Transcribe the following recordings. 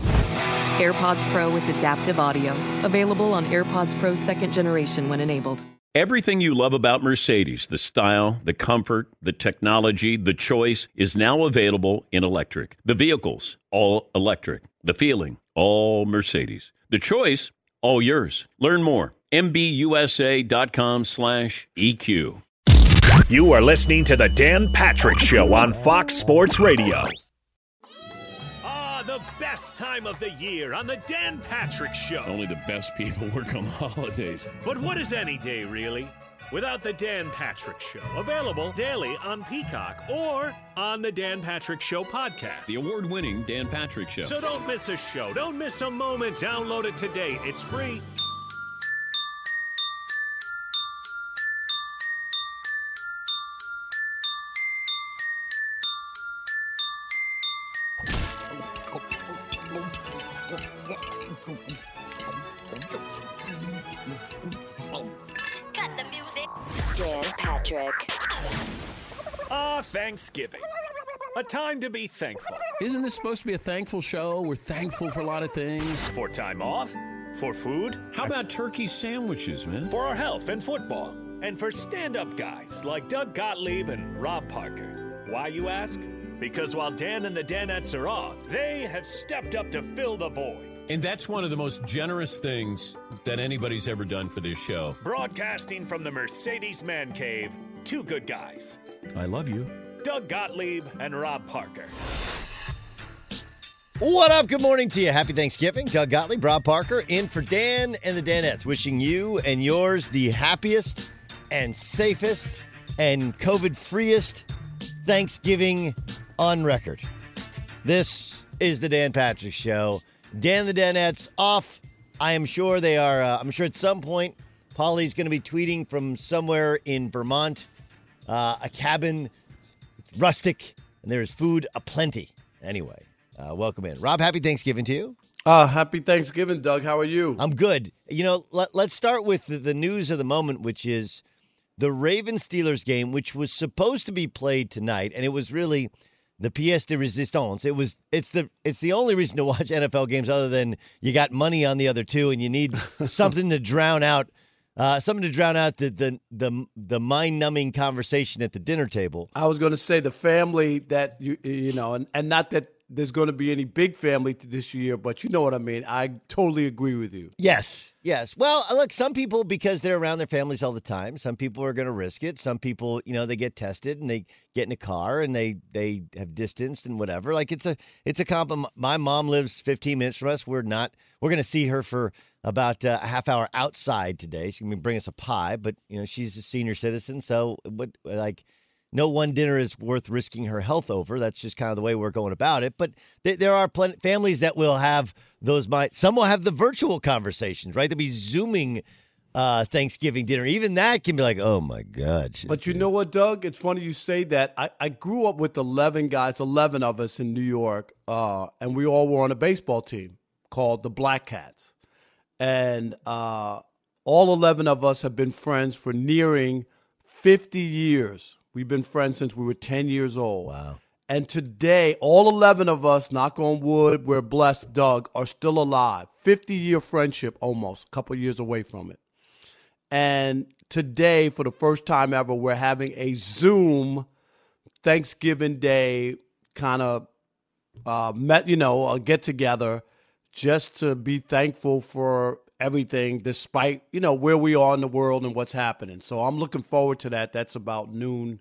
AirPods Pro with adaptive audio. Available on AirPods Pro second generation when enabled. Everything you love about Mercedes, the style, the comfort, the technology, the choice, is now available in electric. The vehicles, all electric. The feeling, all Mercedes. The choice, all yours. Learn more. MBUSA.com slash EQ. You are listening to the Dan Patrick Show on Fox Sports Radio. Best time of the year on the Dan Patrick Show. Only the best people work on holidays. But what is any day, really? Without the Dan Patrick Show. Available daily on Peacock or on the Dan Patrick Show podcast. The award winning Dan Patrick Show. So don't miss a show. Don't miss a moment. Download it today. It's free. Cut the music. Dan Patrick. Ah, Thanksgiving. A time to be thankful. Isn't this supposed to be a thankful show? We're thankful for a lot of things. For time off, for food, How about turkey sandwiches, man? for our health and football, and for stand up guys like Doug Gottlieb and Rob Parker. Why, you ask? Because while Dan and the Danettes are off, they have stepped up to fill the void. And that's one of the most generous things that anybody's ever done for this show. Broadcasting from the Mercedes Man Cave, two good guys I love you. Doug Gottlieb and Rob Parker. What up? Good morning to you. Happy Thanksgiving. Doug Gottlieb, Rob Parker, in for Dan and the Danettes. Wishing you and yours the happiest and safest and COVID freest Thanksgiving on record. This is the Dan Patrick Show. Dan the Danettes off. I am sure they are. Uh, I'm sure at some point, Paulie's going to be tweeting from somewhere in Vermont, uh, a cabin, rustic, and there is food aplenty. Anyway, uh, welcome in. Rob, happy Thanksgiving to you. Uh, happy Thanksgiving, Doug. How are you? I'm good. You know, let, let's start with the, the news of the moment, which is the Ravens Steelers game, which was supposed to be played tonight, and it was really the pièce de résistance. It was it's the it's the only reason to watch NFL games other than you got money on the other two, and you need something to drown out uh, something to drown out the the the, the mind numbing conversation at the dinner table. I was going to say the family that you you know, and, and not that there's going to be any big family this year, but you know what I mean. I totally agree with you. Yes, yes. Well, look, some people because they're around their families all the time. Some people are going to risk it. Some people, you know, they get tested and they get in a car and they they have distanced and whatever. Like it's a it's a comp. My mom lives 15 minutes from us. We're not. We're going to see her for about uh, a half hour outside today. Going to bring us a pie, but you know she's a senior citizen, so what like no one dinner is worth risking her health over. That's just kind of the way we're going about it. But th- there are plenty families that will have those. Might some will have the virtual conversations, right? They'll be zooming uh, Thanksgiving dinner. Even that can be like, oh my god. But you know what, Doug? It's funny you say that. I, I grew up with eleven guys, eleven of us in New York, uh, and we all were on a baseball team called the Black Cats, and uh, all eleven of us have been friends for nearing fifty years. We've been friends since we were ten years old. Wow. And today, all 11 of us, knock on wood, we're blessed, Doug, are still alive. 50 year friendship almost, a couple years away from it. And today, for the first time ever, we're having a Zoom Thanksgiving Day kind of uh, met, you know, a get together just to be thankful for everything, despite you know where we are in the world and what's happening. So I'm looking forward to that. That's about noon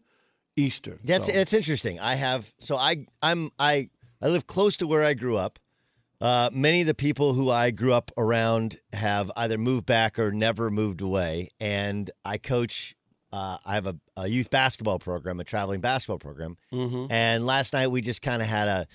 Eastern. That's so. that's interesting. I have so I I'm I I live close to where I grew up. Uh, many of the people who I grew up around have either moved back or never moved away, and I coach. Uh, I have a, a, youth basketball program, a traveling basketball program, mm-hmm. and last night we just kind of had a,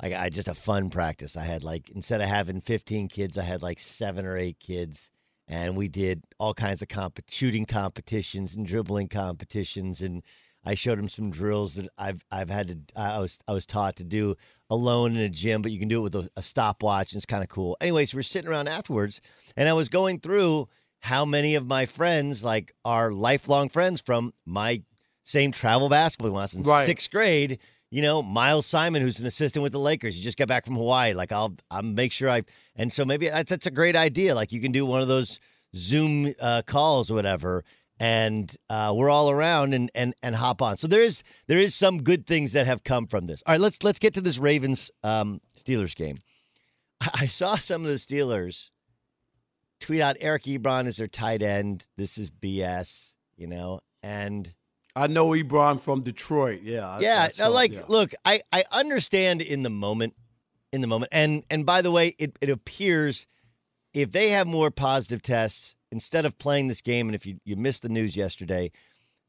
I, I just a fun practice. I had like instead of having 15 kids, I had like seven or eight kids, and we did all kinds of comp- shooting competitions and dribbling competitions and I showed him some drills that I've I've had to I was I was taught to do alone in a gym, but you can do it with a, a stopwatch and it's kind of cool. Anyways, we're sitting around afterwards, and I was going through how many of my friends like are lifelong friends from my same travel basketball class in right. sixth grade. You know, Miles Simon, who's an assistant with the Lakers, he just got back from Hawaii. Like I'll I'll make sure I and so maybe that's that's a great idea. Like you can do one of those Zoom uh, calls or whatever and uh, we're all around and, and and hop on. So there is there is some good things that have come from this. All right, let's let's get to this Ravens um, Steelers game. I saw some of the Steelers tweet out Eric Ebron is their tight end. This is BS, you know, and I know Ebron from Detroit. Yeah, yeah. I saw, like, yeah. look, I I understand in the moment, in the moment, and and by the way, it it appears if they have more positive tests instead of playing this game, and if you, you missed the news yesterday,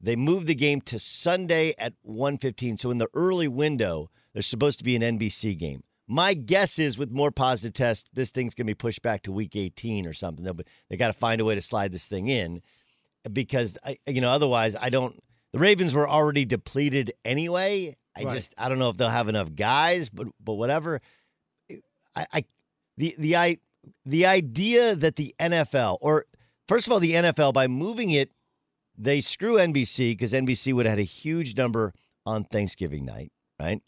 they moved the game to Sunday at 1:15. So in the early window, there's supposed to be an NBC game. My guess is with more positive tests, this thing's going to be pushed back to week 18 or something. They, they got to find a way to slide this thing in because I, you know otherwise I don't. The Ravens were already depleted anyway. I Right. just I don't know if they'll have enough guys, but but whatever. I, I the the I the idea that the NFL or first of all the NFL by moving it, they screw NBC because NBC would have had a huge number on Thanksgiving night, right?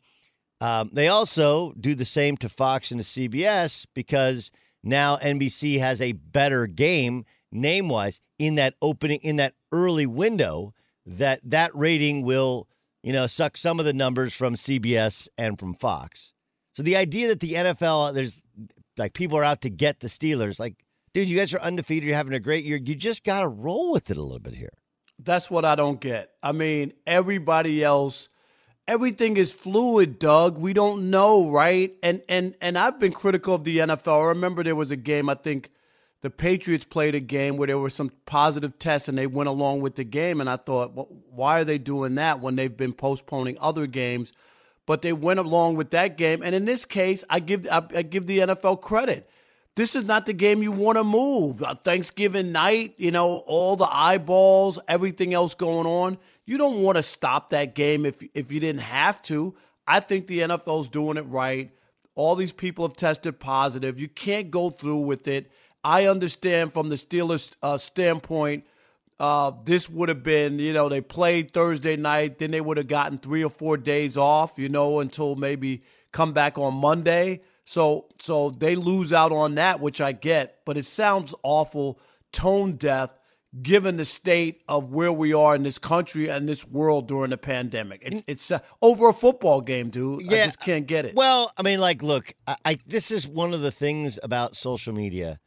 Um, they also do the same to Fox and to CBS because now NBC has a better game name wise in that opening in that early window that that rating will you know suck some of the numbers from CBS and from Fox. So the idea that the NFL there's like people are out to get the Steelers like dude you guys are undefeated you're having a great year you just got to roll with it a little bit here. That's what I don't get. I mean, everybody else, everything is fluid, Doug. We don't know, right? And and and I've been critical of the NFL. I remember there was a game. I think the Patriots played a game where there were some positive tests, and they went along with the game. And I thought, well, why are they doing that when they've been postponing other games? But they went along with that game. And in this case, I give I, I give the NFL credit this is not the game you want to move. Thanksgiving night, you know, all the eyeballs, everything else going on. You don't want to stop that game if if you didn't have to. I think the NFL's doing it right. All these people have tested positive. You can't go through with it. I understand from the Steelers' uh, standpoint. Uh, this would have been, you know, they played Thursday night, then they would have gotten three or four days off, you know, until maybe come back on Monday. So so they lose out on that, which I get, but it sounds awful, tone deaf, given the state of where we are in this country and this world during the pandemic. It's, it's uh, over a football game, dude. I just can't get it. Well, I mean, like, look, I, I this is one of the things about social media,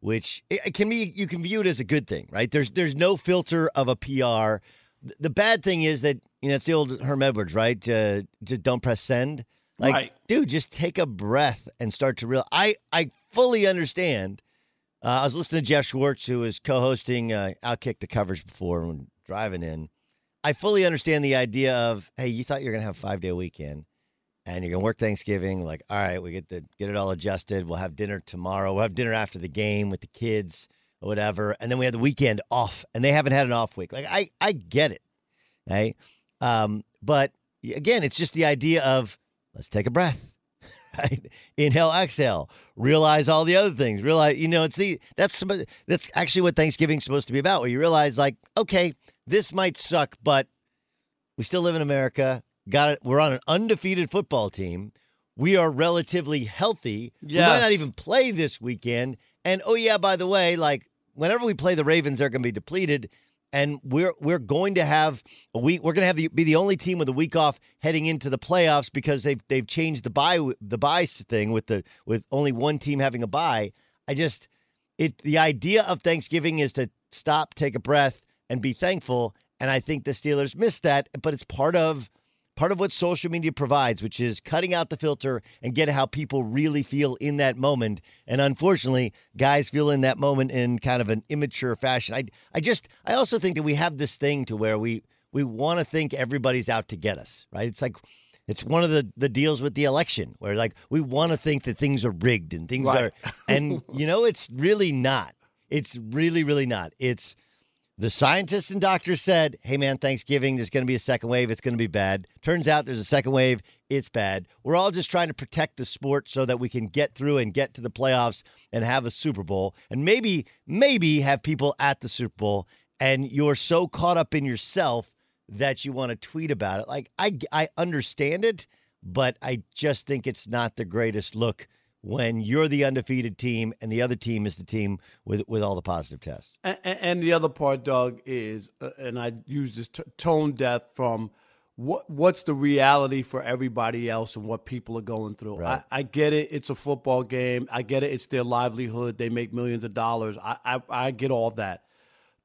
which it, it can be you can view it as a good thing, right? There's there's no filter of a PR. The- The bad thing is that you know it's the old Herm Edwards, right? Uh, just don't press send. Like, Right. dude, just take a breath and start to real. I I fully understand. Uh, I was listening to Jeff Schwartz, who was co-hosting uh, Outkick the coverage before when driving in. I fully understand the idea of, hey, you thought you were gonna have a five day weekend, and you're gonna work Thanksgiving. Like, all right, we get the get it all adjusted. We'll have dinner tomorrow. We'll have dinner after the game with the kids. or whatever, and then we have the weekend off, and they haven't had an off week. Like I, I get it, right? Um, but again, it's just the idea of let's take a breath, right? Inhale, exhale, realize all the other things. Realize, you know, it's the that's that's actually what Thanksgiving's supposed to be about. Where you realize, like, okay, this might suck, but we still live in America. Got it. We're on an undefeated football team. We are relatively healthy. We might not even play this weekend. And oh yeah, by the way, like whenever we play the Ravens, they're going to be depleted, and we're we're going to have a week. We're going to have the, be the only team with a week off heading into the playoffs because they've they've changed the bye the bye thing with the with only one team having a bye. I just it the idea of Thanksgiving is to stop, take a breath, and be thankful. And I think the Steelers missed that, but it's part of part of what social media provides, which is cutting out the filter and get how people really feel in that moment. And unfortunately, guys feel in that moment in kind of an immature fashion. I I just I also think that we have this thing to where we we want to think everybody's out to get us, right? It's like it's one of the the deals with the election where like we want to think that things are rigged and things Right. are and you know it's really not. It's really really not. It's the scientists and doctors said, hey, man, Thanksgiving, there's going to be a second wave. It's going to be bad. Turns out there's a second wave. It's bad. We're all just trying to protect the sport so that we can get through and get to the playoffs and have a Super Bowl and maybe, maybe have people at the Super Bowl. And you're so caught up in yourself that you want to tweet about it. Like, I, I understand it, but I just think it's not the greatest look when you're the undefeated team and the other team is the team with, with all the positive tests. And, and the other part, Doug, is, uh, and I use this t- tone deaf from what what's the reality for everybody else and what people are going through. Right. I, I get it; it's a football game. I get it; it's their livelihood. They make millions of dollars. I, I I get all that.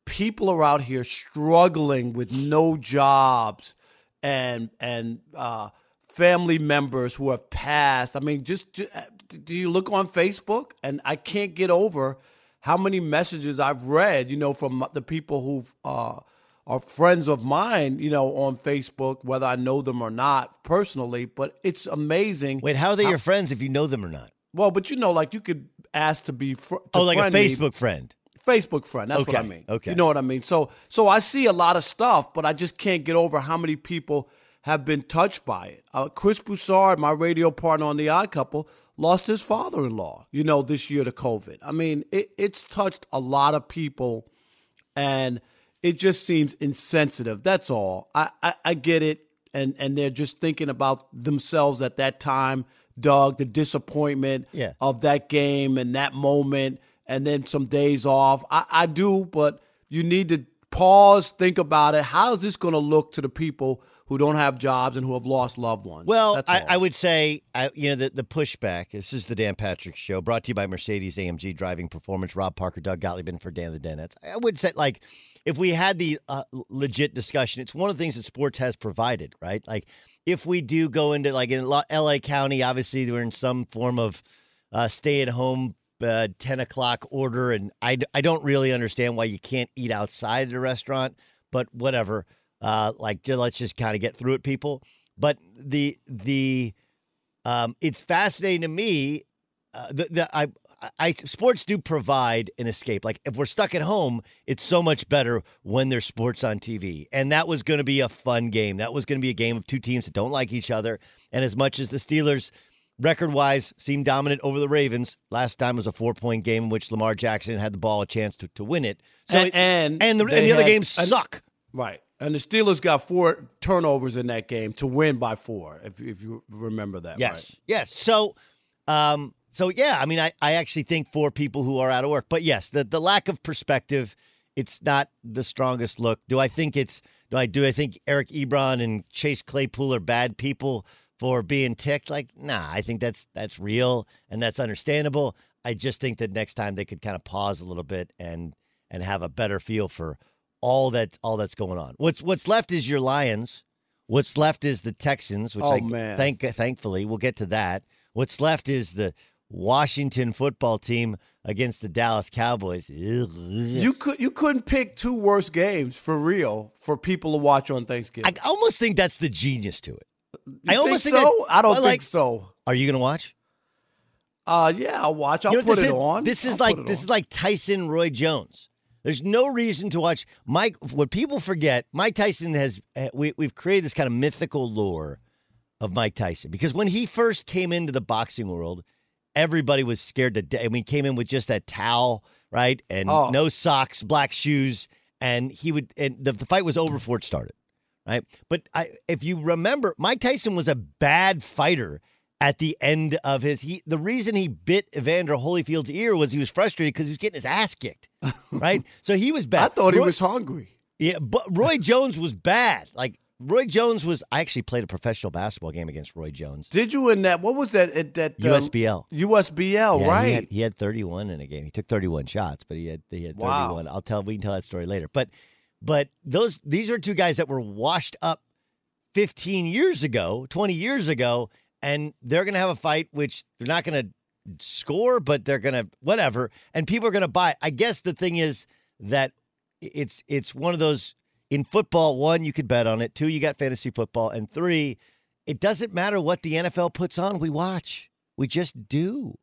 People are out here struggling with no jobs and and uh, family members who have passed. I mean, just, ju- do you look on Facebook? And I can't get over how many messages I've read, you know, from the people who uh, are friends of mine, you know, on Facebook, whether I know them or not personally. But it's amazing. Wait, how are they your friends if you know them or not? Well, but you know, like you could ask to be fr- to Oh, like a friend me. Facebook friend. Facebook friend. That's what I mean. okay. You know what I mean? So so I see a lot of stuff, but I just can't get over how many people have been touched by it. Uh, Chris Broussard, my radio partner on The Odd Couple, lost his father-in-law, you know, this year to COVID. I mean, it, it's touched a lot of people, and it just seems insensitive. That's all. I, I, I get it, and and they're just thinking about themselves at that time, Doug, the disappointment Yeah. of that game and that moment, and then some days off. I, I do, but you need to pause, think about it. How is this going to look to the people who don't have jobs and who have lost loved ones? Well, That's I. I would say, I, you know, the, the pushback. This is the Dan Patrick Show, brought to you by Mercedes AMG Driving Performance. Rob Parker, Doug Gottlieb, and for Dan the Danettes. I would say, like, if we had the uh, legit discussion, it's one of the things that sports has provided, right? Like, if we do go into like in L.A. County, obviously we're in some form of uh, stay-at-home. Uh, 10 o'clock order, and I, I don't really understand why you can't eat outside the restaurant, but whatever. Uh, like, let's just kind of get through it, people. But the the um, it's fascinating to me uh, that the, I, I sports do provide an escape. Like if we're stuck at home, it's so much better when there's sports on TV. And that was going to be a fun game. That was going to be a game of two teams that don't like each other. And as much as the Steelers, record wise, seemed dominant over the Ravens, last time was a four point game in which Lamar Jackson had the ball a chance to, to win it. So and it- and, and the, and the other games suck. Right. And the Steelers got four turnovers in that game to win by four, if, if you remember that. Yes. Yes. So, um, so yeah, I mean, I, I actually think for people who are out of work, but yes, the, the lack of perspective, it's not the strongest look. Do I think it's, do I, do I think Eric Ebron and Chase Claypool are bad people for being ticked? Like, nah, I think that's, that's real and that's understandable. I just think that next time they could kind of pause a little bit and, and have a better feel for all that, all that's going on. What's, what's left is your Lions. What's left is the Texans, which Oh, I man. thank thankfully we'll get to that. What's left is the Washington football team against the Dallas Cowboys. You could you couldn't pick two worst games for real for people to watch on Thanksgiving. I almost think that's the genius to it. You I almost think think so. that- I don't well, think like- so. Are you going to watch? Uh, yeah, I'll watch. I'll You know put it is? on. This is I'll like this is like Tyson Roy Jones. There's no reason to watch Mike. What people forget, Mike Tyson has. uh, We, we've created this kind of mythical lore of Mike Tyson because when he first came into the boxing world, everybody was scared to death. I mean, he came in with just that towel, right, and Oh. no socks, black shoes, and he would. And the, the fight was over before it started, right? But I, if you remember, Mike Tyson was a bad fighter at the end of his he the reason he bit Evander Holyfield's ear was he was frustrated because he was getting his ass kicked. Right? so he was bad. I thought he was hungry. Yeah, but Roy Jones was bad. Like Roy Jones was I actually played a professional basketball game against Roy Jones. Did you in that? What was that? At that um, USBL. USBL, Yeah, right? He had, he had 31 in a game. He took 31 shots, but he had he had 31. Wow. I'll tell we can tell that story later. But but those these are two guys that were washed up 15 years ago, 20 years ago, and they're going to have a fight which they're not going to score, but they're going to whatever, and people are going to buy. I guess the thing is that it's it's one of those in football. One, you could bet on it. Two, you got fantasy football, and three, it doesn't matter what the NFL puts on. We watch. We just do.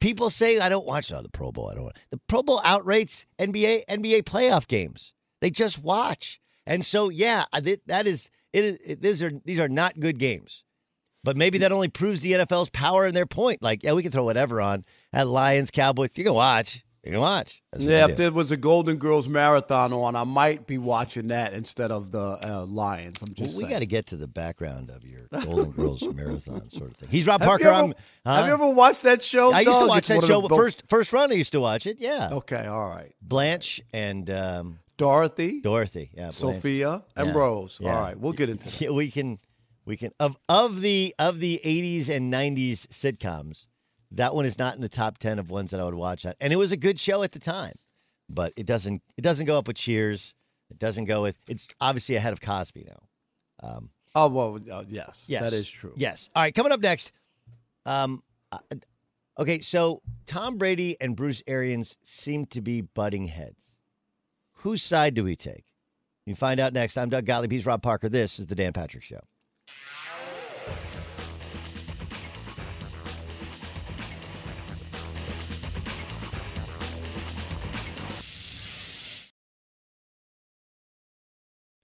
People say I don't watch oh, the Pro Bowl. I don't. The Pro Bowl outrates NBA NBA playoff games. They just watch, and so yeah, that is it. Is these are these are not good games, but maybe that only proves the NFL's power and their point. Like yeah, we can throw whatever on at Lions, Cowboys. You can watch. You can watch. Yeah, if there was a Golden Girls marathon on, I might be watching that instead of the uh, Lions. I'm Well, just we got to get to the background of your Golden Girls marathon sort of thing. He's Rob Have Parker. you ever- I'm. huh? Have you ever watched that show? I used to watch that show. first, first run, I used to watch it. Yeah. Okay, all right. Blanche and um, Dorothy, Dorothy. Yeah. Blanche. Sophia, and Yeah. Rose. Yeah. All right, we'll get into that. We can, we can of of the of the '80s and '90s sitcoms. That one is not in the top ten of ones that I would watch. And it was a good show at the time, but it doesn't it doesn't go up with Cheers. It doesn't go with. It's obviously ahead of Cosby now. Um, Oh well, uh, yes, Yes, that is true. Yes. All right, coming up next. Um, uh, okay, so Tom Brady and Bruce Arians seem to be butting heads. Whose side do we take? You find out next. I'm Doug Gottlieb. He's Rob Parker. This is the Dan Patrick Show.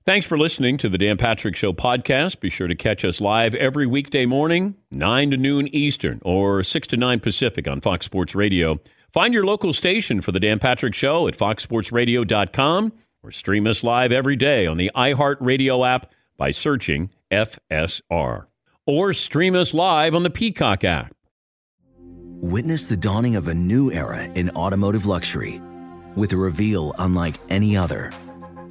Thanks for listening to the Dan Patrick Show podcast. Be sure to catch us live every weekday morning, 9 to noon Eastern or 6 to 9 Pacific on Fox Sports Radio. Find your local station for the Dan Patrick Show at foxsportsradio.com or stream us live every day on the iHeartRadio app by searching FSR. Or stream us live on the Peacock app. Witness the dawning of a new era in automotive luxury with a reveal unlike any other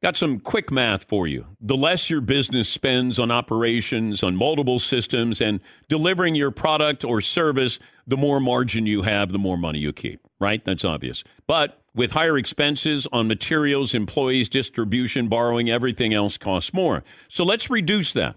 Got some quick math for you. The less your business spends on operations, on multiple systems, and delivering your product or service, the more margin you have, the more money you keep, right? That's obvious. But with higher expenses on materials, employees, distribution, borrowing, everything else costs more. So let's reduce that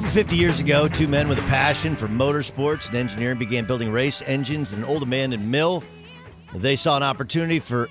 Over 50 years ago, two men with a passion for motorsports and engineering began building race engines in an old abandoned mill. They saw an opportunity for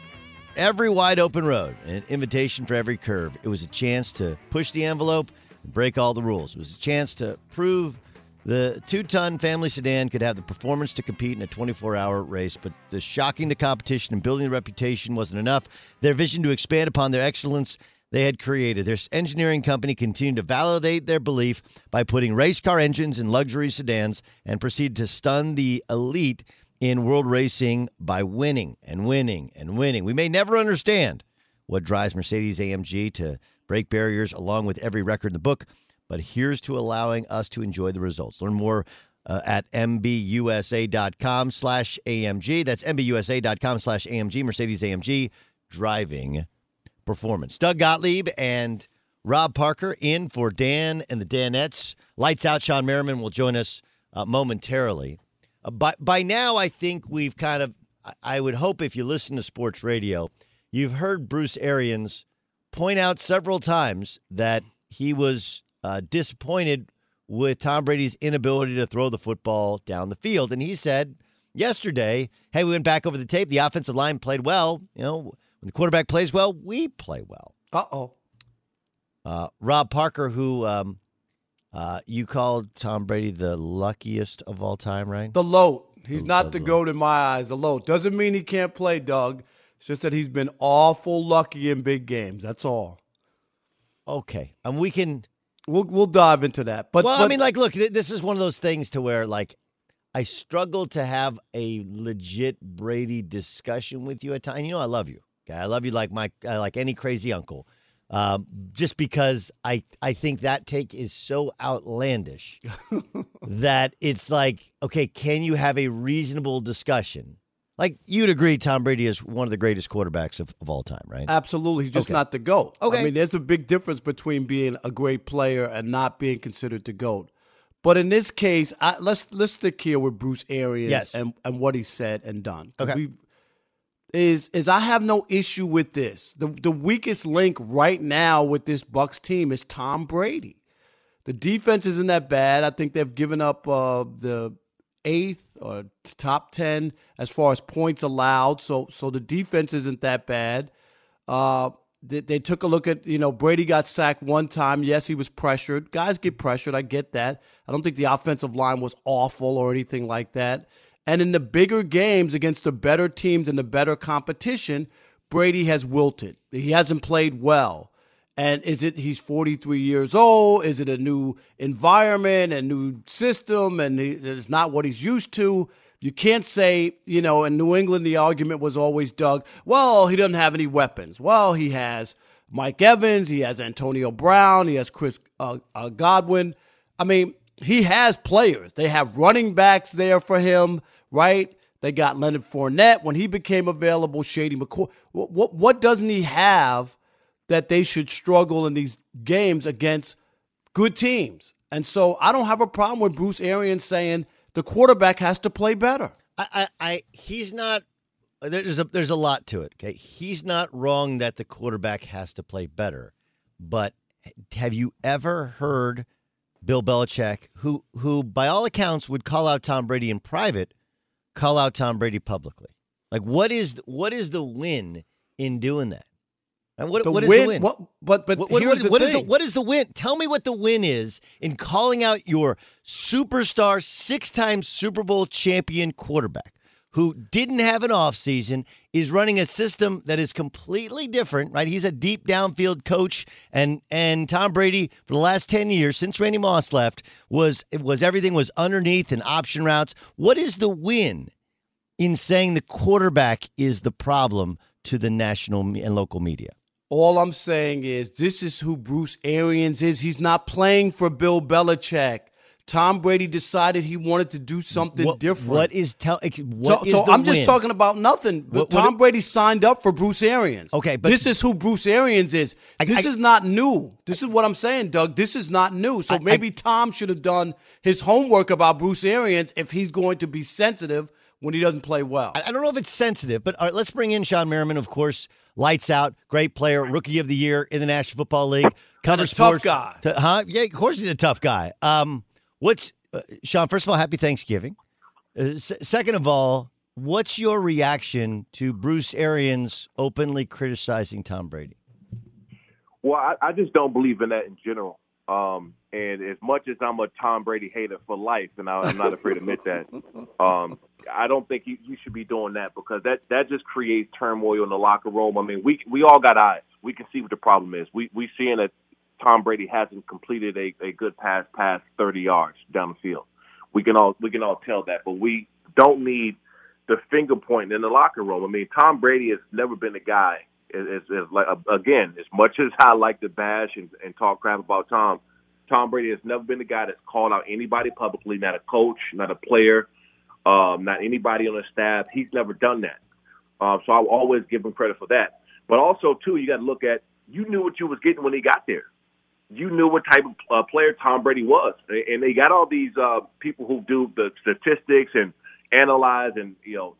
every wide open road, an invitation for every curve. It was a chance to push the envelope and break all the rules. It was a chance to prove the two ton family sedan could have the performance to compete in a 24 hour race, but the shocking the competition and building the reputation wasn't enough. Their vision to expand upon their excellence they had created. Their engineering company continued to validate their belief by putting race car engines in luxury sedans and proceeded to stun the elite in world racing by winning and winning and winning. We may never understand what drives Mercedes AMG to break barriers along with every record in the book, but here's to allowing us to enjoy the results. Learn more uh, at mbusa.com slash AMG. That's mbusa.com slash AMG, Mercedes AMG, driving performance. Doug Gottlieb and Rob Parker in for Dan and the Danettes. Lights out. Shawne Merriman will join us uh, momentarily. Uh, by, by now, I think we've kind of, I would hope if you listen to sports radio, you've heard Bruce Arians point out several times that he was uh, disappointed with Tom Brady's inability to throw the football down the field. And he said yesterday, hey, we went back over the tape. The offensive line played well. You know, when the quarterback plays well, we play well. Uh-oh. Uh, Rob Parker, who um, uh, you called Tom Brady the luckiest of all time, right? The load. He's not the goat in my eyes. The load doesn't mean he can't play, Doug. It's just that he's been awful lucky in big games. That's all. Okay, and we can we'll we'll dive into that. But well, but, I mean, like, look, th- this is one of those things to where like I struggle to have a legit Brady discussion with you at times. You know, I love you. I love you like my uh, like any crazy uncle. Um, just because I I think that take is so outlandish that it's like, okay, can you have a reasonable discussion? Like you'd agree, Tom Brady is one of the greatest quarterbacks of, of all time, right? Absolutely, he's just Okay. not the goat. Okay. I mean, there's a big difference between being a great player and not being considered the goat. But in this case, I, let's let's stick here with Bruce Arians Yes. and, and what he said and done. Okay. we've- Is is I have no issue with this. The the weakest link right now with this Bucs team is Tom Brady. The defense isn't that bad. I think they've given up uh, the eighth or top ten as far as points allowed. So so the defense isn't that bad. Uh, they, they, took a look at you know Brady got sacked one time. Yes, he was pressured. Guys get pressured. I get that. I don't think the offensive line was awful or anything like that. And in the bigger games against the better teams and the better competition, Brady has wilted. He hasn't played well. And is it he's 43 years old? Is it a new environment, a new system, and it's not what he's used to? You can't say, you know, in New England, the argument was always Doug, well, he doesn't have any weapons. Well, he has Mike Evans, he has Antonio Brown, he has Chris uh, uh, Godwin. I mean, he has players. They have running backs there for him, right? They got Leonard Fournette when he became available, Shady McCoy. What, what, what doesn't he have that they should struggle in these games against good teams. And so I don't have a problem with Bruce Arians saying the quarterback has to play better. I, I, I he's not. There's a there's a lot to it. Okay, he's not wrong that the quarterback has to play better, but have you ever heard Bill Belichick, who who by all accounts would call out Tom Brady in private, call out Tom Brady publicly? Like what is what is the win in doing that? And what, what is win, the win? What, but but what, what, the what is the what is the win? Tell me what the win is in calling out your superstar, six-time Super Bowl champion quarterback who didn't have an offseason, is running a system that is completely different, right? He's a deep downfield coach, and and Tom Brady for the last ten years since Randy Moss left was was everything was underneath and option routes. What is the win in saying the quarterback is the problem to the national and local media? All I'm saying is this is who Bruce Arians is. He's not playing for Bill Belichick. Tom Brady decided he wanted to do something what, different. What is tell? What so, is so I'm win? just talking about nothing. What, Tom Brady signed up for Bruce Arians. Okay, but this is who Bruce Arians is. I, this I, is not new. This is what I'm saying, Doug. This is not new. So I, maybe Tom should have done his homework about Bruce Arians if he's going to be sensitive when he doesn't play well. I, don't know if it's sensitive, but let's bring in Shawne Merriman, of course lights out, great player, rookie of the year in the National Football League. Covers tough guy, to, huh? Yeah, of course he's a tough guy. Um, what's uh, Shawne? First of all, happy Thanksgiving. Uh, s- second of all, what's your reaction to Bruce Arians openly criticizing Tom Brady? Well, I, I just don't believe in that in general. Um, and as much as I'm a Tom Brady hater for life, and I, am not afraid to admit that, um, I don't think you, you should be doing that because that that just creates turmoil in the locker room. I mean, we we all got eyes. We can see what the problem is. We we seeing that Tom Brady hasn't completed a, a good pass past 30 yards down the field. We can all we can all tell that, but we don't need the finger pointing in the locker room. I mean, Tom Brady has never been a guy. Is, is, like again, as much as I like to bash and, and talk crap about Tom, Tom Brady has never been the guy that's called out anybody publicly, not a coach, not a player, um, not anybody on the staff. He's never done that. Um, so I'll always give him credit for that. But also, too, you got to look at you knew what you was getting when he got there. You knew what type of uh, player Tom Brady was, and they got all these uh, people who do the statistics and analyze and you know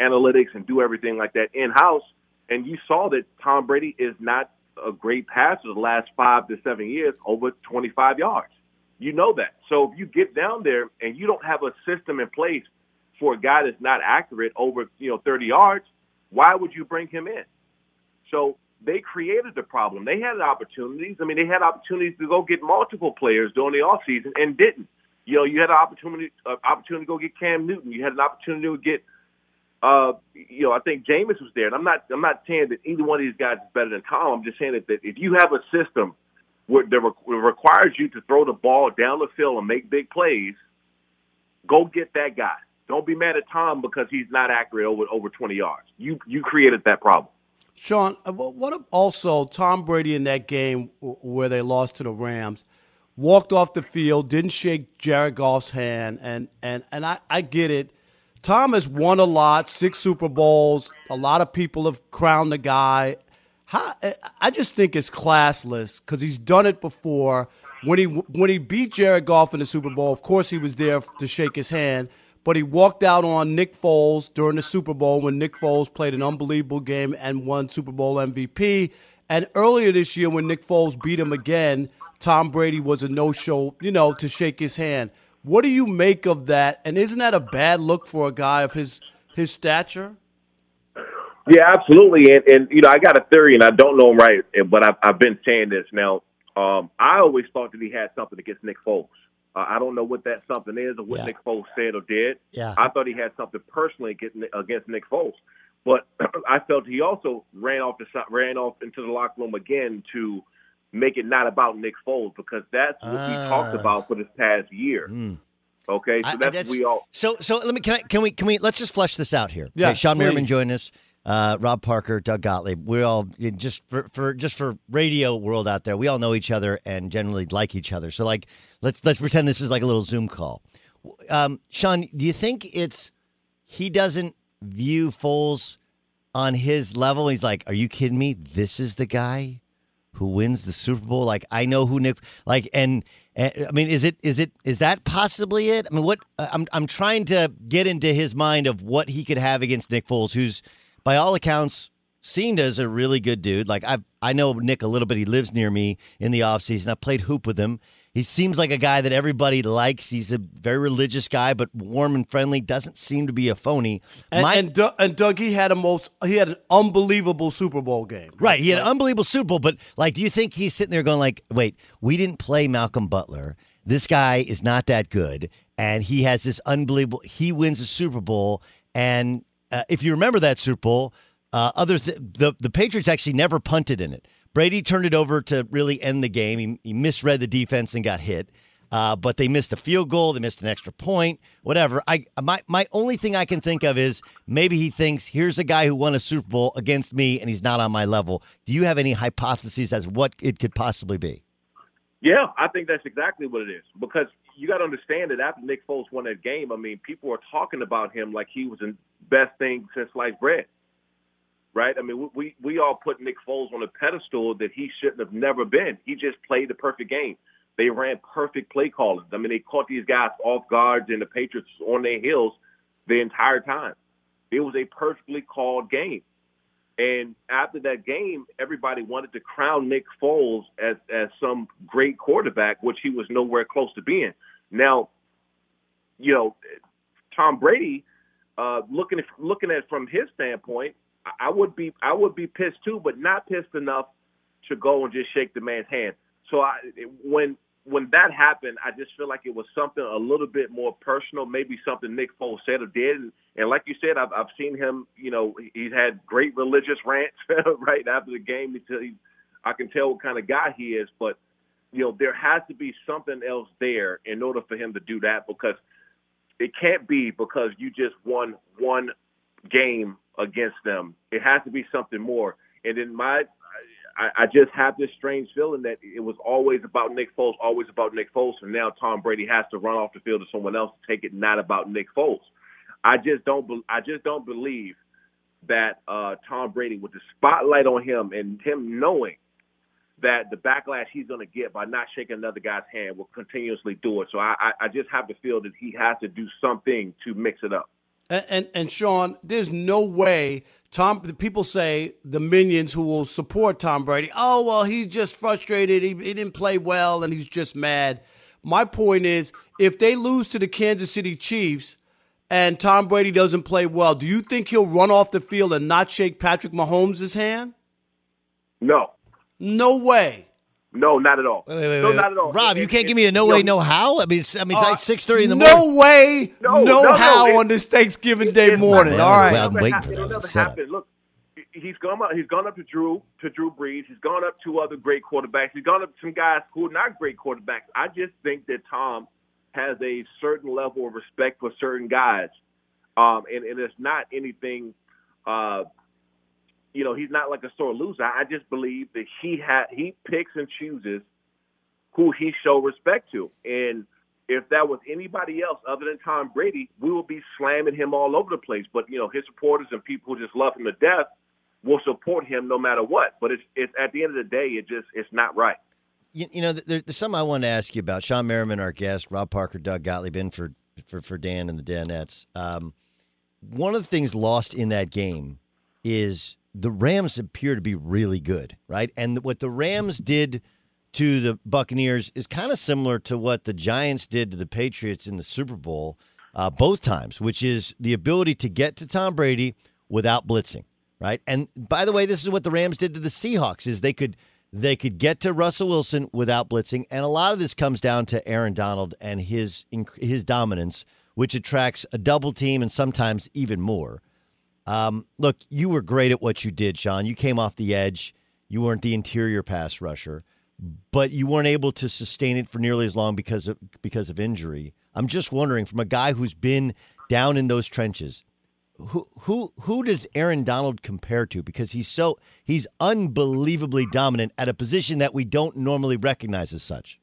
analytics and do everything like that in house. And you saw that Tom Brady is not a great passer the last five to seven years over 25 yards. You know that. So if you get down there and you don't have a system in place for a guy that's not accurate over you know 30 yards, why would you bring him in? So they created the problem. They had opportunities. I mean, they had opportunities to go get multiple players during the off season and didn't. You know, you had an opportunity uh, opportunity to go get Cam Newton. You had an opportunity to get uh, you know, I think Jameis was there, and I'm not I'm not saying that either one of these guys is better than Tom. I'm just saying that, that if you have a system where that requires you to throw the ball down the field and make big plays, go get that guy. Don't be mad at Tom because he's not accurate over over 20 yards. You you created that problem. Shawne, uh, what also Tom Brady in that game where they lost to the Rams walked off the field, didn't shake Jared Goff's hand, and and and I, I get it. Tom has won a lot, six Super Bowls. A lot of people have crowned the guy. How, I just think it's classless because he's done it before. When he when he beat Jared Goff in the Super Bowl, of course he was there to shake his hand, but he walked out on Nick Foles during the Super Bowl when Nick Foles played an unbelievable game and won Super Bowl MVP. And earlier this year, when Nick Foles beat him again, Tom Brady was a no-show, you know, to shake his hand. What do you make of that? And isn't that a bad look for a guy of his his stature? Yeah, absolutely. And, and you know, I got a theory, and I don't know him right, but I've, I've been saying this now. Um, I always thought that he had something against Nick Foles. Uh, I don't know what that something is or what Yeah. Nick Foles said or did. Yeah. I thought he had something personally against, against Nick Foles, but I felt he also ran off the ran off into the locker room again to make it not about Nick Foles because that's what we talked Ah. about for this past year. Okay, so I- I- that's, that's- we all. So, so let me can I can we can we let's just flesh this out here. Yeah, Okay, Shawne Merriman joined us. Uh, Rob Parker, Doug Gottlieb. We're all just for, for just for radio world out there. We all know each other and generally like each other. So, like, let's let's pretend this is like a little Zoom call. Um, Sean, do you think it's he doesn't view Foles on his level? He's like, "Are you kidding me? This is the guy who wins the Super Bowl. Like I know who Nick like and, and I mean is it is it is that possibly it? I mean what uh, I'm I'm trying to get into his mind of what he could have against Nick Foles who's by all accounts seen as a really good dude. Like I I know Nick a little bit. He lives near me in the offseason. I played hoop with him. He seems like a guy that everybody likes. He's a very religious guy, but warm and friendly. Doesn't seem to be a phony. And, My- and, Doug, and Doug, he had a most he had an unbelievable Super Bowl game. Right. He had an unbelievable Super Bowl, but like, do you think he's sitting there going like, wait, we didn't play Malcolm Butler. This guy is not that good. And he has this unbelievable, he wins the Super Bowl. And uh, if you remember that Super Bowl, uh, others, the, the Patriots actually never punted in it. Brady turned it over to really end the game. He, he misread the defense and got hit. Uh, but they missed a field goal. They missed an extra point. Whatever. I my my only thing I can think of is maybe he thinks here's a guy who won a Super Bowl against me and he's not on my level. Do you have any hypotheses as what it could possibly be? Yeah, I think that's exactly what it is. Because you got to understand that after Nick Foles won that game, I mean, people were talking about him like he was the best thing since sliced bread. Right? I mean, we- we we all put Nick Foles on a pedestal that he shouldn't have never been. He just played the perfect game. They ran perfect play calling. I mean, they caught these guys off guards and the Patriots on their heels the entire time. It was a perfectly called game. And after that game, everybody wanted to crown Nick Foles as as some great quarterback, which he was nowhere close to being. Now, you know, Tom Brady, uh, looking at, looking at it from his standpoint, I- would be I would be pissed too, but not pissed enough to go and just shake the man's hand. So I when when that happened, I just feel like it was something a little bit more personal, maybe something Nick Foles said or did. And, and like you said, I've, I've seen him. You know, he's had great religious rants right after the game. Until he, I can tell what kind of guy he is. But you know, there has to be something else there in order for him to do that because it can't be because you just won one game against them. It has to be something more. And in my I, I just have this strange feeling that it was always about Nick Foles, always about Nick Foles, and now Tom Brady has to run off the field to someone else to take it not about Nick Foles. I just don't. be- I just don't believe that uh, Tom Brady, with the spotlight on him and him knowing that the backlash he's going to get by not shaking another guy's hand, will continuously do it. So I, I, I just have to feel that he has to do something to mix it up. And, and and Sean, there's no way Tom. The people say the minions who will support Tom Brady. Oh well, he's just frustrated. He, he didn't play well, and he's just mad. My point is, if they lose to the Kansas City Chiefs and Tom Brady doesn't play well, do you think he'll run off the field and not shake Patrick Mahomes' hand? No, No way. No, not at all. Wait, wait, no, wait, not at all. Rob, you And- can't and- give me a no way, no how. I mean, it's, I mean, it's Uh, like six thirty in the no morning. way, No, no, no, no, how it- on this Thanksgiving Day It's morning. not- All right. Well, I'm waiting for that It'll never happen. Look, he's gone up. He's gone up to Drew, to Drew Brees. He's gone up to other great quarterbacks. He's gone up to some guys who are not great quarterbacks. I just think that Tom has a certain level of respect for certain guys, um, and, and it's not anything. Uh, you know, he's not like a sore loser. I just believe that he ha- he picks and chooses who he show respect to, and if that was anybody else other than Tom Brady, we would be slamming him all over the place. But you know, his supporters and people who just love him to death will support him no matter what. But it's it's at the end of the day, it just it's not right. You, you know, there, there's something I want to ask you about. Shawne Merriman, our guest, Rob Parker, Doug Gottlieb, in for for, for Dan and the Danettes. Um, one of the things lost in that game is the Rams appear to be really good, right? And what the Rams did to the Buccaneers is kind of similar to what the Giants did to the Patriots in the Super Bowl uh, both times, which is the ability to get to Tom Brady without blitzing, right? And by the way, this is what the Rams did to the Seahawks: is they could they could get to Russell Wilson without blitzing, and a lot of this comes down to Aaron Donald and his his dominance, which attracts a double team and sometimes even more. Um, look, you were great at what you did, Sean. You came off the edge. You weren't the interior pass rusher, but you weren't able to sustain it for nearly as long because of because of injury. I'm just wondering, from a guy who's been down in those trenches, who who who does Aaron Donald compare to? Because he's so he's unbelievably dominant at a position that we don't normally recognize as such.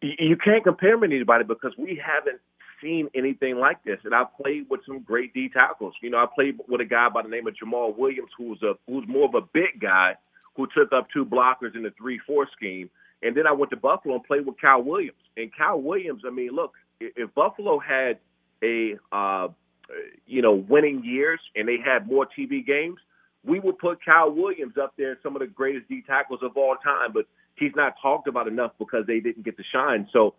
You can't compare him to anybody because we haven't seen anything like this. And I've played with some great D tackles. You know, I played with a guy by the name of Jamaal Williams, who's a who's more of a big guy who took up two blockers in the three-four scheme. And then I went to Buffalo and played with Kyle Williams. And Kyle Williams, I mean, look, if Buffalo had a uh, you know winning years and they had more TV games, we would put Kyle Williams up there, some of the greatest D tackles of all time. But he's not talked about enough because they didn't get to shine. So,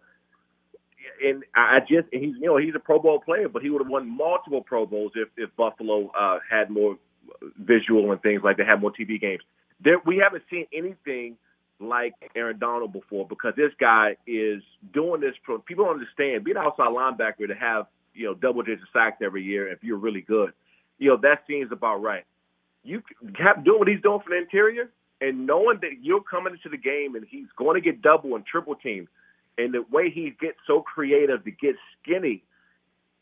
and I just he's you know he's a Pro Bowl player, but he would have won multiple Pro Bowls if if Buffalo uh, had more visual and things like they had more TV games. There, we haven't seen anything like Aaron Donald before because this guy is doing this. For, people don't understand being outside linebacker to have you know double digit sacks every year if you're really good. You know that seems about right. You have doing what he's doing for the interior and knowing that you're coming into the game and he's going to get double and triple teamed, and the way he gets so creative to get skinny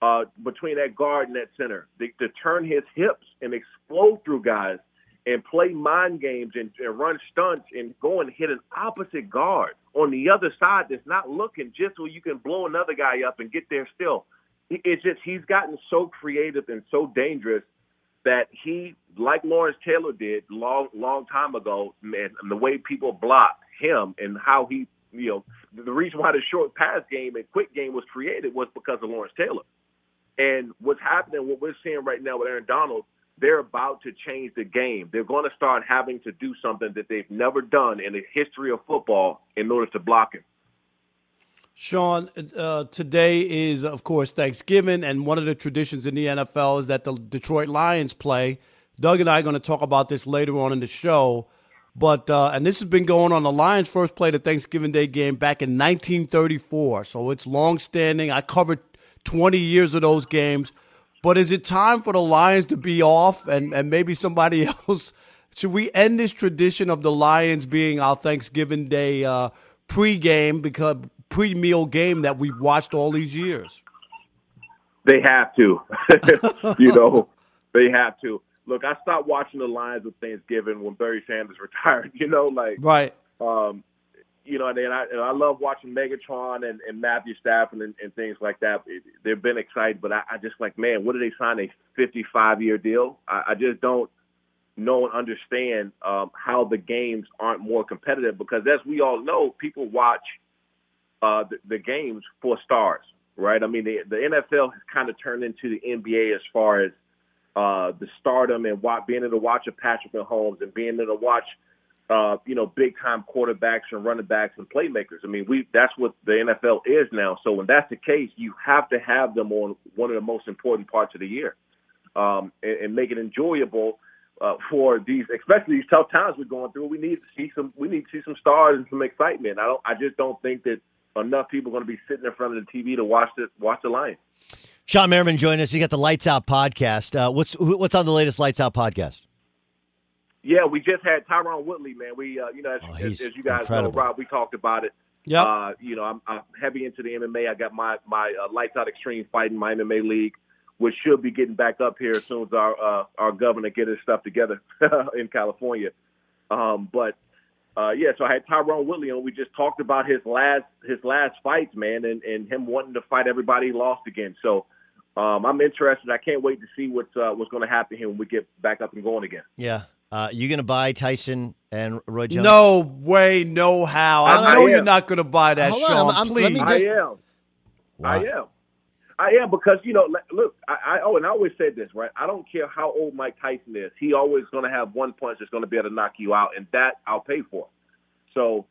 uh, between that guard and that center, to, to turn his hips and explode through guys and play mind games and, and run stunts and go and hit an opposite guard on the other side that's not looking just so you can blow another guy up and get there still. It's just he's gotten so creative and so dangerous that he, like Lawrence Taylor did long long time ago, and the way people block him and how he, you know, the reason why the short pass game and quick game was created was because of Lawrence Taylor. And what's happening, what we're seeing right now with Aaron Donald – they're about to change the game. They're going to start having to do something that they've never done in the history of football in order to block him. Sean, uh, today is, of course, Thanksgiving, and one of the traditions in the NFL is that the Detroit Lions play. Doug and I are going to talk about this later on in the show. But uh, and this has been going on. The Lions first played a Thanksgiving Day game back in 1934, so it's long standing. I covered 20 years of those games. But is it time for the Lions to be off and, and maybe somebody else? Should we end this tradition of the Lions being our Thanksgiving Day uh, pre-game because pre-meal game that we've watched all these years? They have to. you know, they have to. Look, I stopped watching the Lions with Thanksgiving when Barry Sanders retired. You know, like right. Um, you know, and, and I and I love watching Megatron and, and Matthew Stafford and, and things like that. It, they've been excited, but I, I just like, man, what did they sign a 55 year deal? I, I just don't know and understand um, how the games aren't more competitive because, as we all know, people watch uh, the, the games for stars, right? I mean, the, the NFL has kind of turned into the NBA as far as uh, the stardom and being able to watch a Patrick Mahomes and being able to watch uh, you know, big time quarterbacks and running backs and playmakers. I mean, we that's what the NFL is now. So when that's the case, you have to have them on one of the most important parts of the year, um, and, and make it enjoyable uh, for these, especially these tough times we're going through. We need to see some, we need to see some stars and some excitement. I don't, I just don't think that enough people going to be sitting in front of the TV to watch the watch the Lions. Shawne Merriman joined us. You got the Lights Out podcast. Uh, what's what's on the latest Lights Out podcast? Yeah, we just had Tyron Woodley, man. We, uh, you know, as, oh, as, as, you guys incredible. know, Rob, we talked about it. Yeah. Uh, you know, I'm, I'm, heavy into the MMA. I got my my uh, Lights Out Extreme Fighting, my MMA league, which should be getting back up here as soon as our uh, our governor get his stuff together in California. Um, but uh, yeah, so I had Tyron Woodley and We just talked about his last his last fights, man, and, and him wanting to fight everybody he lost again. So um, I'm interested. I can't wait to see what's uh, what's going to happen here when we get back up and going again. Yeah, uh, you going to buy Tyson and Roy Jones? No way, no how. I, I know you're not going to buy that, Hold Sean. on, I'm, please. let me just, I am. I am. I am because you know, look, I, I oh, and I always said this, right? I don't care how old Mike Tyson is. He always going to have one punch that's going to be able to knock you out, and that I'll pay for. So,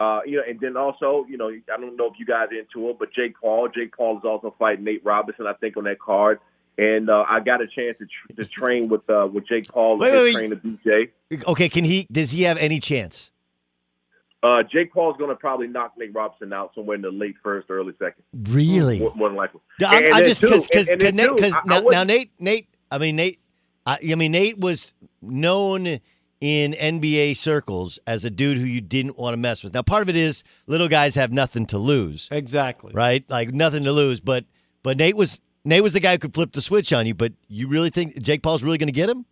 Uh, you know, and then also, you know, I don't know if you guys are into it, but Jake Paul. Jake Paul is also fighting Nate Robinson, I think, on that card. And uh, I got a chance to, tr- to train with uh, with Jake Paul Wait, and wait, train the BJ. Okay, can he? Does he have any chance? Uh, Jake is going to probably knock Nate Robinson out somewhere in the late first, early second. Really? More, more than likely. I'm, And I just because and- and then too, because I- I now, now Nate Nate I mean Nate I, I mean Nate was known in NBA circles as a dude who you didn't want to mess with. Now part of it is little guys have nothing to lose, Exactly. right? Like nothing to lose. But but Nate was Nate was the guy who could flip the switch on you. But you really think Jake Paul's really going to get him?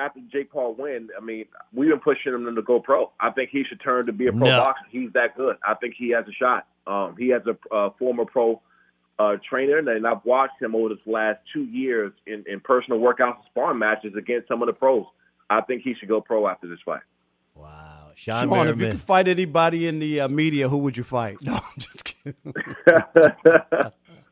I was- after Jake Paul win, I mean, we've been pushing him to go pro. I think he should turn to be a pro No. boxer. He's that good. I think he has a shot. Um, he has a uh, former pro uh, trainer, and I've watched him over the last two years in, in personal workouts and sparring matches against some of the pros. I think he should go pro after this fight. Sean, Sean, if you Merriman. could fight anybody in the uh, media, who would you fight? No, I'm just kidding.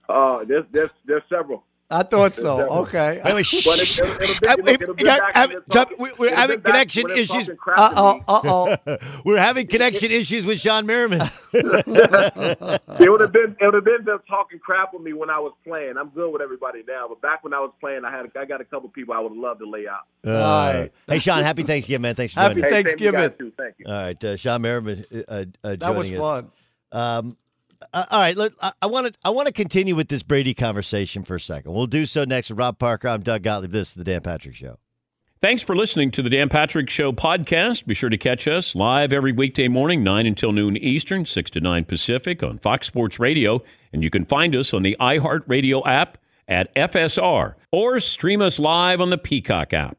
uh, there's there's there's several. I thought so. several. Okay. But it- it'll- it'll be- it'll be back when they're we're having connection issues. talking crap to me. Uh oh. We're having connection issues with Shawne Merriman. it would have been it would have been them talking crap with me when I was playing. I'm good with everybody now, but back when I was playing, I had I got a couple people I would love to lay out. Uh, Hey, Sean, happy Thanksgiving, man. Thanks for Happy joining us. Hey, same to you guys, Thanksgiving. too. Thank you. All right, uh, Shawne Merriman uh, uh, That was us. fun. Um, uh, all right, look, I want to I want to continue with this Brady conversation for a second. We'll do so next with Rob Parker. I'm Doug Gottlieb. This is the Dan Patrick Show. Thanks for listening to the Dan Patrick Show podcast. Be sure to catch us live every weekday morning, 9 until noon Eastern, 6 to 9 Pacific on Fox Sports Radio. And you can find us on the iHeartRadio app at FSR or stream us live on the Peacock app.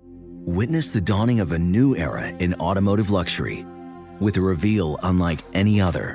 Witness the dawning of a new era in automotive luxury with a reveal unlike any other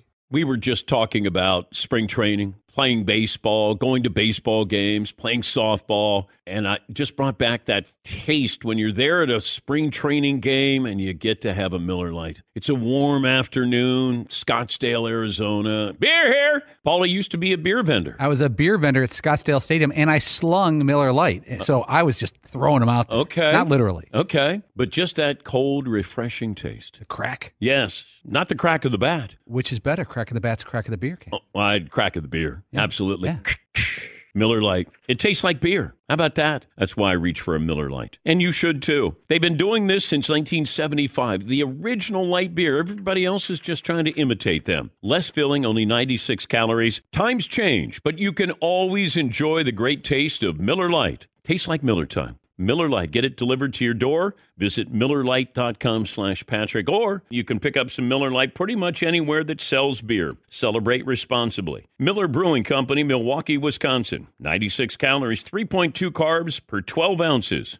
We were just talking about spring training, playing baseball, going to baseball games, playing softball, and I just brought back that taste when you're there at a spring training game and you get to have a Miller Lite. It's a warm afternoon, Scottsdale, Arizona. Beer here. Paula used to be a beer vendor. I was a beer vendor at Scottsdale Stadium, and I slung Miller Lite, so I was just throwing them out. There. Okay. not literally. Okay, but just that cold, refreshing taste. The crack, Yes, not the crack of the bat. which is better, crack of the bats, crack of the beer can. Oh, I'd crack of the beer. Yeah. Absolutely. Yeah. Miller Lite. It tastes like beer. How about that? That's why I reach for a Miller Lite. And you should too. They've been doing this since 1975. The original light beer. Everybody else is just trying to imitate them. Less filling, only 96 calories. Times change, but you can always enjoy the great taste of Miller Lite. Tastes like Miller time. Miller Lite. Get it delivered to your door. Visit MillerLite.com slash Patrick. Or you can pick up some Miller Lite pretty much anywhere that sells beer. Celebrate responsibly. Miller Brewing Company, Milwaukee, Wisconsin. 96 calories, 3.2 carbs per 12 ounces.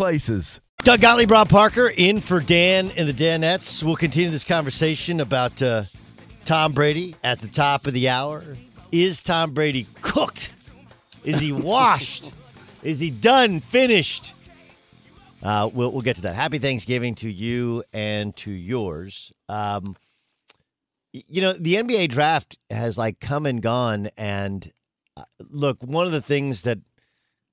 places. Doug Gottlieb, Rob Parker, in for Dan and the Danettes. We'll continue this conversation about uh, Tom Brady at the top of the hour. Is Tom Brady cooked? Is he washed? Is he done, finished? Uh, we'll, we'll get to that. Happy Thanksgiving to you and to yours. Um, you know, the NBA draft has like come and gone. And uh, look, one of the things that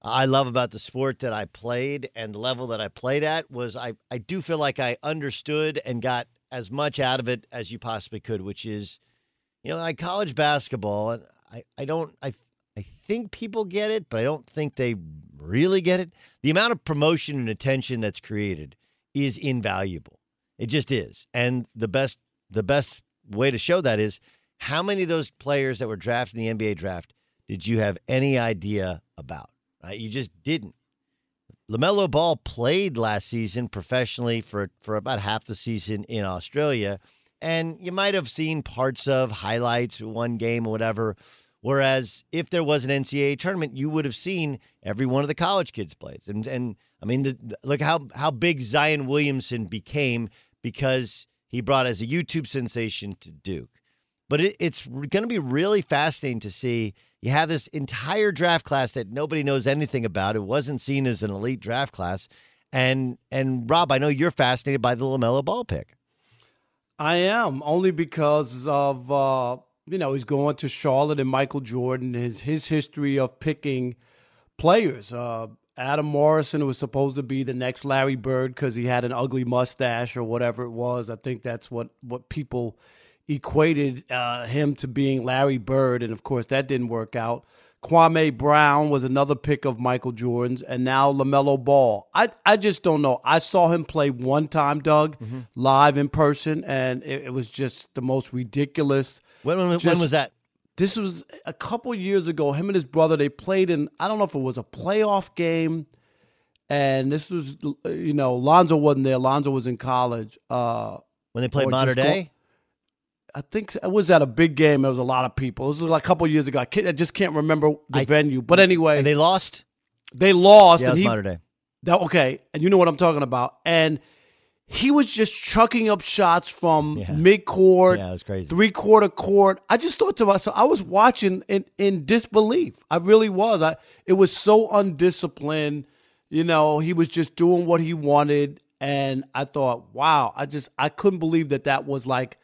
I love about the sport that I played and the level that I played at was I, I do feel like I understood and got as much out of it as you possibly could, which is, you know, like college basketball. And I, I don't, I, I think people get it, but I don't think they really get it. The amount of promotion and attention that's created is invaluable. It just is. And the best, the best way to show that is how many of those players that were drafted in the NBA draft did you have any idea about? Right? You just didn't. LaMelo Ball played last season professionally for, for about half the season in Australia, and you might have seen parts of highlights, one game or whatever. Whereas if there was an NCAA tournament, you would have seen every one of the college kids plays. And and I mean, the, the, look how how big Zion Williamson became because he brought as a YouTube sensation to Duke. But it, it's going to be really fascinating to see. You have this entire draft class that nobody knows anything about. It wasn't seen as an elite draft class. And and Rob, I know you're fascinated by the LaMelo Ball pick. I am only because of uh, you know he's going to Charlotte and Michael Jordan. His his history of picking players. Uh, Adam Morrison was supposed to be the next Larry Bird because he had an ugly mustache or whatever it was. I think that's what what people equated uh, him to being Larry Bird, and of course that didn't work out. Kwame Brown was another pick of Michael Jordan's, and now LaMelo Ball. I, I just don't know. I saw him play one time, Doug, mm-hmm. live in person, and it, it, was just the most ridiculous. When, when, just, when was that? This was a couple years ago. Him and his brother, they played in, I don't know if it was a playoff game, and this was, you know, Lonzo wasn't there. Lonzo was in college. Uh, when they played Mater Dei? I think it was at a big game. There was a lot of people. It was like a couple years ago. I, I, just can't remember the I, venue. But anyway, and they lost. They lost. Yeah, and he, Mater Dei. That okay, and you know what I'm talking about. And he was just chucking up shots from yeah. mid court, yeah, it was crazy. three quarter court. I just thought to myself, I was watching in, in disbelief. I really was. I it was so undisciplined. You know, he was just doing what he wanted, and I thought, wow, I just I couldn't believe that that was like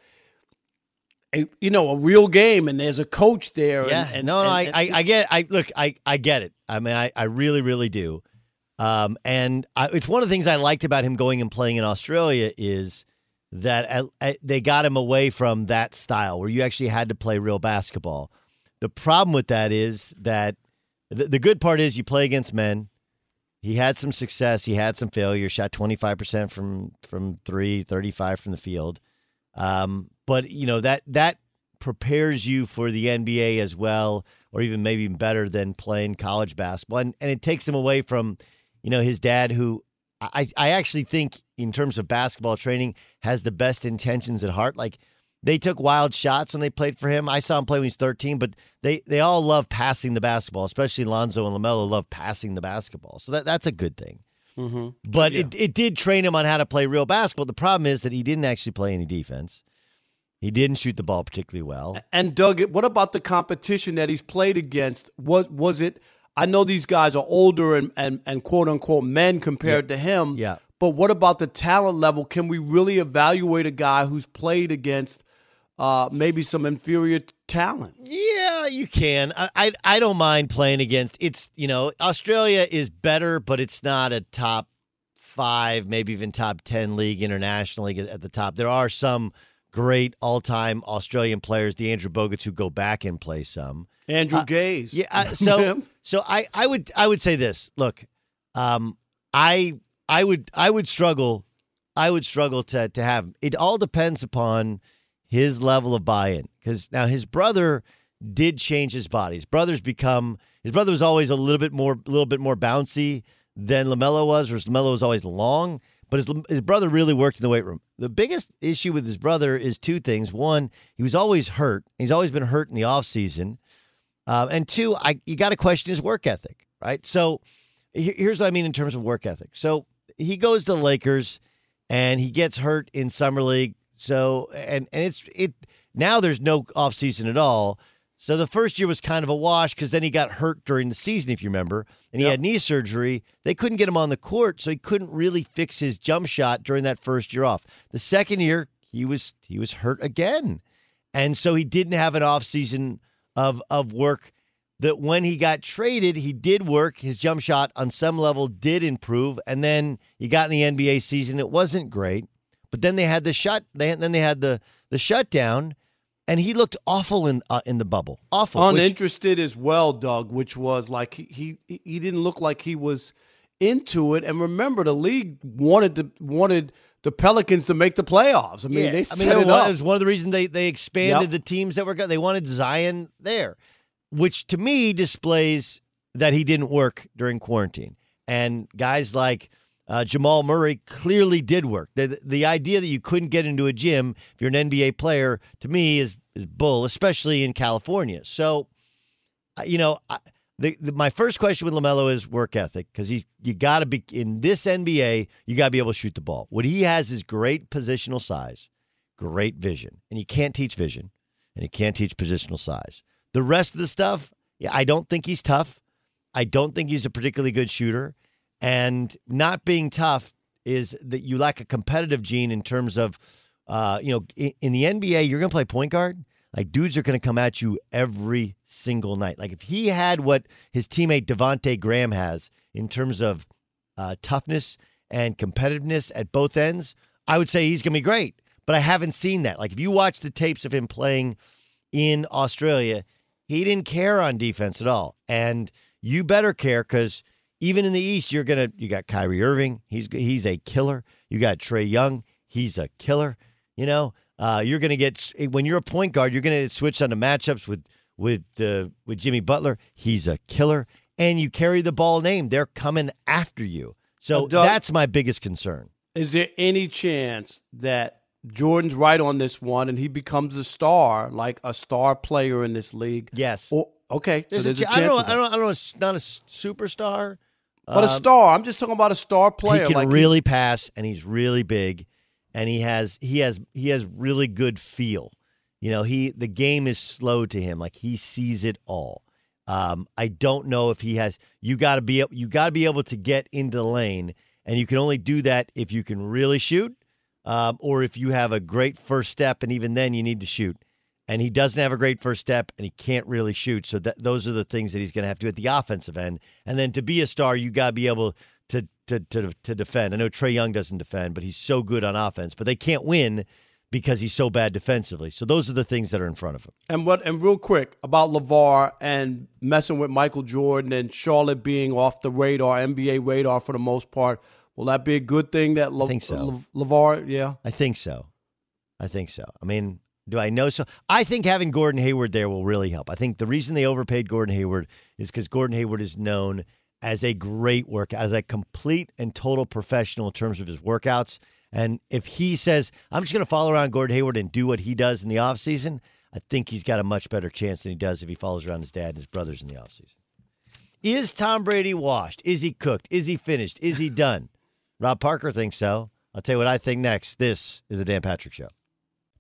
a, you know a real game and there's a coach there. Yeah, and, and, no, no, and, I, I, I get, I look, I, I get it. I mean, I, I really, really do. Um, and I, it's one of the things I liked about him going and playing in Australia is that at, at, they got him away from that style where you actually had to play real basketball. The problem with that is that the, the good part is you play against men. He had some success. He had some failure. Shot 25% from from three, 35 from the field. Um, but you know that that prepares you for the NBA as well, or even maybe better than playing college basketball, and and it takes him away from, you know, his dad who. I, I actually think in terms of basketball training has the best intentions at heart. Like they took wild shots when they played for him. I saw him play when he was 13, but they they all love passing the basketball, especially Lonzo and LaMelo love passing the basketball. So that that's a good thing. Mm-hmm. But it, it did train him on how to play real basketball. The problem is that he didn't actually play any defense. He didn't shoot the ball particularly well. And Doug, what about the competition that he's played against? Was was it? I know these guys are older and and, and quote unquote men compared Yeah. to him. Yeah. But what about the talent level? Can we really evaluate a guy who's played against uh, maybe some inferior t- talent? Yeah, you can. I, I I don't mind playing against. It's you know Australia is better, but it's not a top five, maybe even top ten league internationally at the top. There are some great all time Australian players, the Andrew Bogut's, who go back and play some. Andrew Uh, Gaze. Yeah. I- so so I I would I would say this. Look, um, I I would I would struggle. I would struggle to to have. him. It all depends upon his level of buy-in because now his brother did change his body. His brother's become his brother was always a little bit more a little bit more bouncy than LaMelo was, or LaMelo was always long. But his his brother really worked in the weight room. The biggest issue with his brother is two things. One, he was always hurt. He's always been hurt in the offseason. Um, and two, I you got to question his work ethic, right? So here's what I mean in terms of work ethic. So he goes to the Lakers and he gets hurt in summer league. So and and it's it now there's no offseason at all. So the first year was kind of a wash because then he got hurt during the season, if you remember, and he had knee surgery. They couldn't get him on the court, so he couldn't really fix his jump shot during that first year off. The second year, he was he was hurt again, and so he didn't have an offseason of of work. That when he got traded, he did work. His jump shot on some level did improve, and then he got in the NBA season. It wasn't great, but then they had the shut. They then they had the the shutdown, and he looked awful in uh, in the bubble. Awful. which- uninterested as well, Doug, which was like he, he he didn't look like he was into it. And remember, the league wanted to wanted the Pelicans to make the playoffs. I mean, Yeah, they I mean, it it up. was one of the reasons they they expanded Yep. the teams that were they wanted Zion there, which to me displays that he didn't work during quarantine. And guys like uh, Jamal Murray clearly did work. The the idea that you couldn't get into a gym if you're an NBA player to me is is bull, especially in California. So, uh, you know. I, the, the, my first question with LaMelo is work ethic because he's you got to be in this NBA. You got to be able to shoot the ball. What he has is great positional size, great vision, and you can't teach vision, and you can't teach positional size. The rest of the stuff, I don't think he's tough. I don't think he's a particularly good shooter, and not being tough is that you lack a competitive gene in terms of, uh, you know, in, in the NBA, you're going to play point guard. Like dudes are going to come at you every single night. Like if he had what his teammate Devonte Graham has in terms of uh, toughness and competitiveness at both ends, I would say he's going to be great. But I haven't seen that. Like if you watch the tapes of him playing in Australia, he didn't care on defense at all. And you better care because even in the East, you're gonna you got Kyrie Irving. He's he's a killer. You got Trae Young. He's a killer. You know, uh, you're gonna get when you're a point guard, you're gonna switch on the matchups with with uh, with Jimmy Butler. He's a killer, and you carry the ball name. They're coming after you. So Doug- that's my biggest concern. Is there any chance that Jordan's right on this one and he becomes a star, like a star player in this league? Yes. Or, okay. There's so there's a, ch- I don't, I don't, I don't know. Not a superstar, But a Um, star. I'm just talking about a star player. He can like really pass, and he's really big, and he has he has he has really good feel. You know, he the game is slow to him. Like he sees it all. Um, I don't know if he has. You got to be you got to be able to get into the lane, and you can only do that if you can really shoot, um, or if you have a great first step, and even then you need to shoot. And he doesn't have a great first step, and he can't really shoot. So that, those are the things that he's going to have to do at the offensive end. And then to be a star, you got to be able to to to to defend. I know Trae Young doesn't defend, but he's so good on offense. But they can't win because he's so bad defensively. So those are the things that are in front of him. And what? And real quick about Levar and messing with Michael Jordan and Charlotte being off the radar, NBA radar for the most part. Will that be a good thing? That Le- think so. Le- Levar, yeah. I think so. I think so. I mean, do I know so? I think having Gordon Hayward there will really help. I think the reason they overpaid Gordon Hayward is because Gordon Hayward is known as a great work, as a complete and total professional in terms of his workouts And if he says, I'm just going to follow around Gordon Hayward and do what he does in the offseason, I think he's got a much better chance than he does if he follows around his dad and his brothers in the offseason. Is Tom Brady washed? Is he cooked? Is he finished? Is he done? Rob Parker thinks so. I'll tell you what I think next. This is the Dan Patrick Show.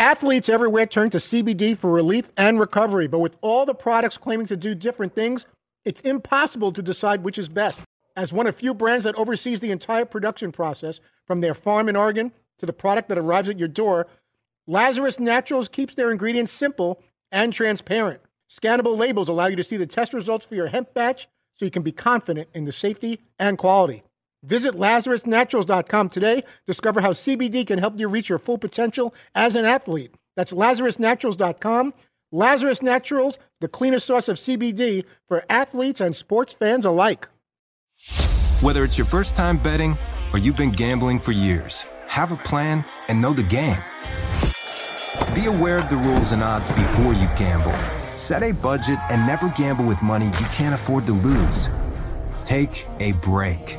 Athletes everywhere turn to CBD for relief and recovery, but with all the products claiming to do different things, it's impossible to decide which is best. As one of few brands that oversees the entire production process, from their farm in Oregon to the product that arrives at your door, Lazarus Naturals keeps their ingredients simple and transparent. Scannable labels allow you to see the test results for your hemp batch so you can be confident in the safety and quality. Visit LazarusNaturals.com today. Discover how CBD can help you reach your full potential as an athlete. That's LazarusNaturals.com. Lazarus Naturals, the cleanest source of CBD for athletes and sports fans alike. Whether it's your first time betting or you've been gambling for years, have a plan and know the game. Be aware of the rules and odds before you gamble. Set a budget and never gamble with money you can't afford to lose. Take a break